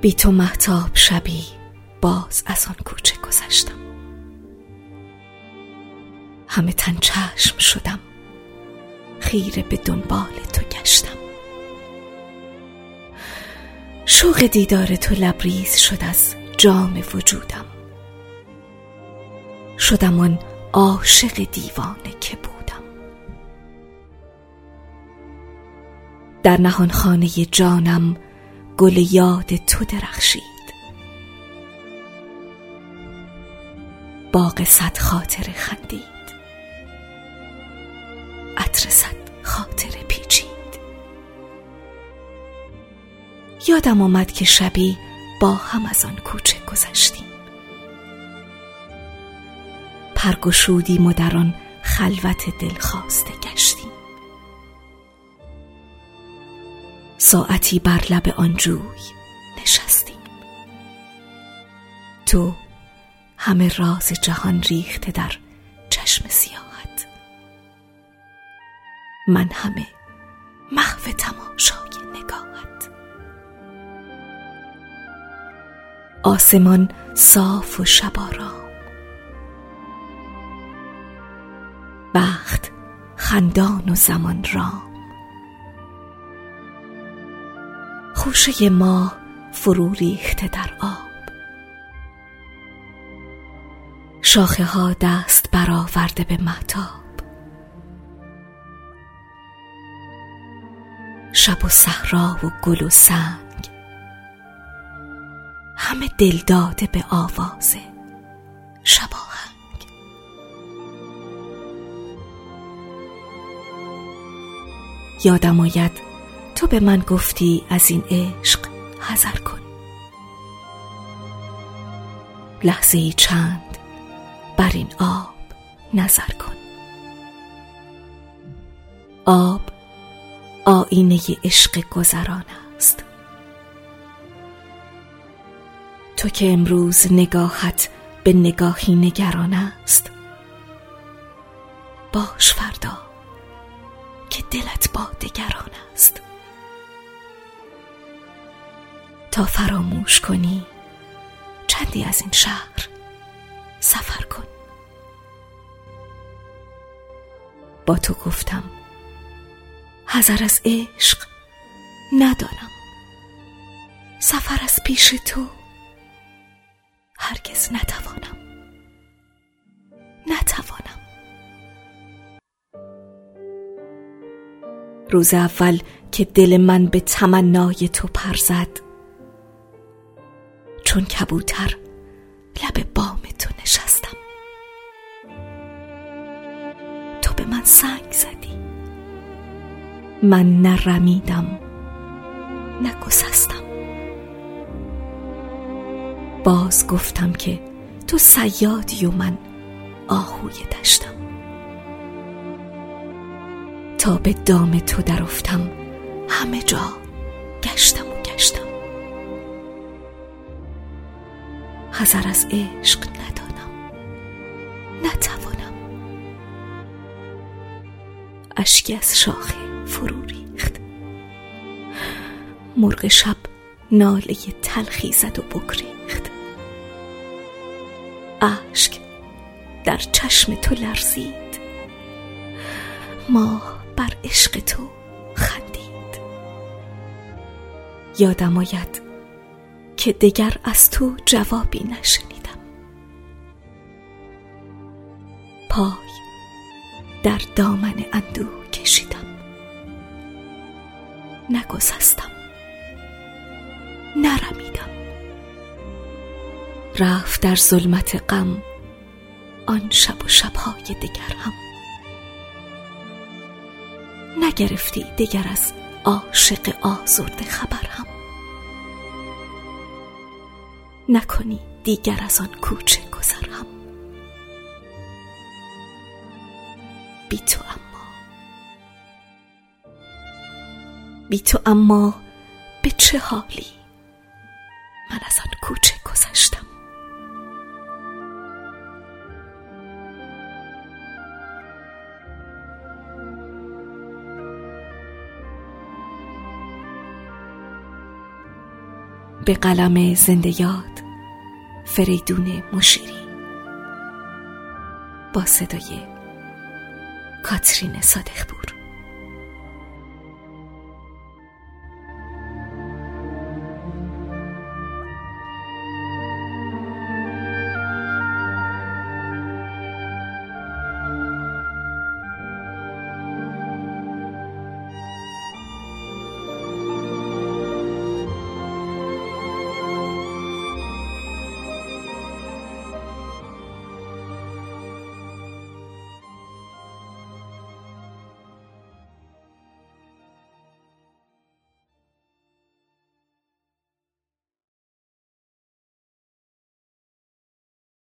بی تو محتاب شبی باز از آن کوچه گذشتم. همه تن چشم شدم خیره به دنبال تو گشتم. شوق دیدار تو لبریز شد از جام وجودم. شدم آن عاشق دیوانه که بودم. در نهان خانه جانم گل یاد تو درخشید. باغ صد خاطر خندید. عطر صد خاطر پیچید. یادم آمد که شبی با هم از آن کوچه گذشتیم. پرگشودیم و در آن خلوت دلخواسته گشتیم. ساعتی بر لب آن جوی نشستیم. تو همه راز جهان ریخته در چشم سیاحت. من همه محو تماشای نگاهت. آسمان صاف و شبارام بخت خندان و زمان رام. خوشه ما فرو ریخته در آب. شاخه ها دست برآورده به محتاب شب و صحرا و گل و سنگ. همه دل داده به آواز شباهنگ یادم آید تو به من گفتی از این عشق حذر کن. لحظه چند بر این آب نظر کن. آب آینه عشق گذران است. تو که امروز نگاهت به نگاهی نگران است باش فردا که دلت با دگران است. تا فراموش کنی. چندی از این شهر سفر کن. با تو گفتم حذر از عشق ندارم سفر از پیش تو هرگز نتوانم. نتوانم. روز اول که دل من به تمنای تو پر زد چون کبوتر لب بام تو نشستم. تو به من سنگ زدی. من نه رمیدم نه گسستم. باز گفتم که تو سیادی و من آهوی دشتم. تا به دام تو درافتم همه جا گشتم. حذر از عشق ندانم. نتوانم. اشکی از شاخه فرو ریخت. مرغ شب ناله تلخی زد و بگریخت. اشک در چشم تو لرزید. ماه بر عشق تو خندید. یادم آید که دگر از تو جوابی نشنیدم. پای در دامن اندوه کشیدم. نگسستم. نرمیدم. رفت در ظلمت غم آن شب و شبهای دگر هم. نگرفتی دگر از عاشق آزرده خبر هم. نکنی دیگر از آن کوچه گذر هم بی تو اما. بی تو اما به چه حالی من از آن کوچه به قلم زنده یاد. فریدون مشیری. با صدای کاترین صادقپور.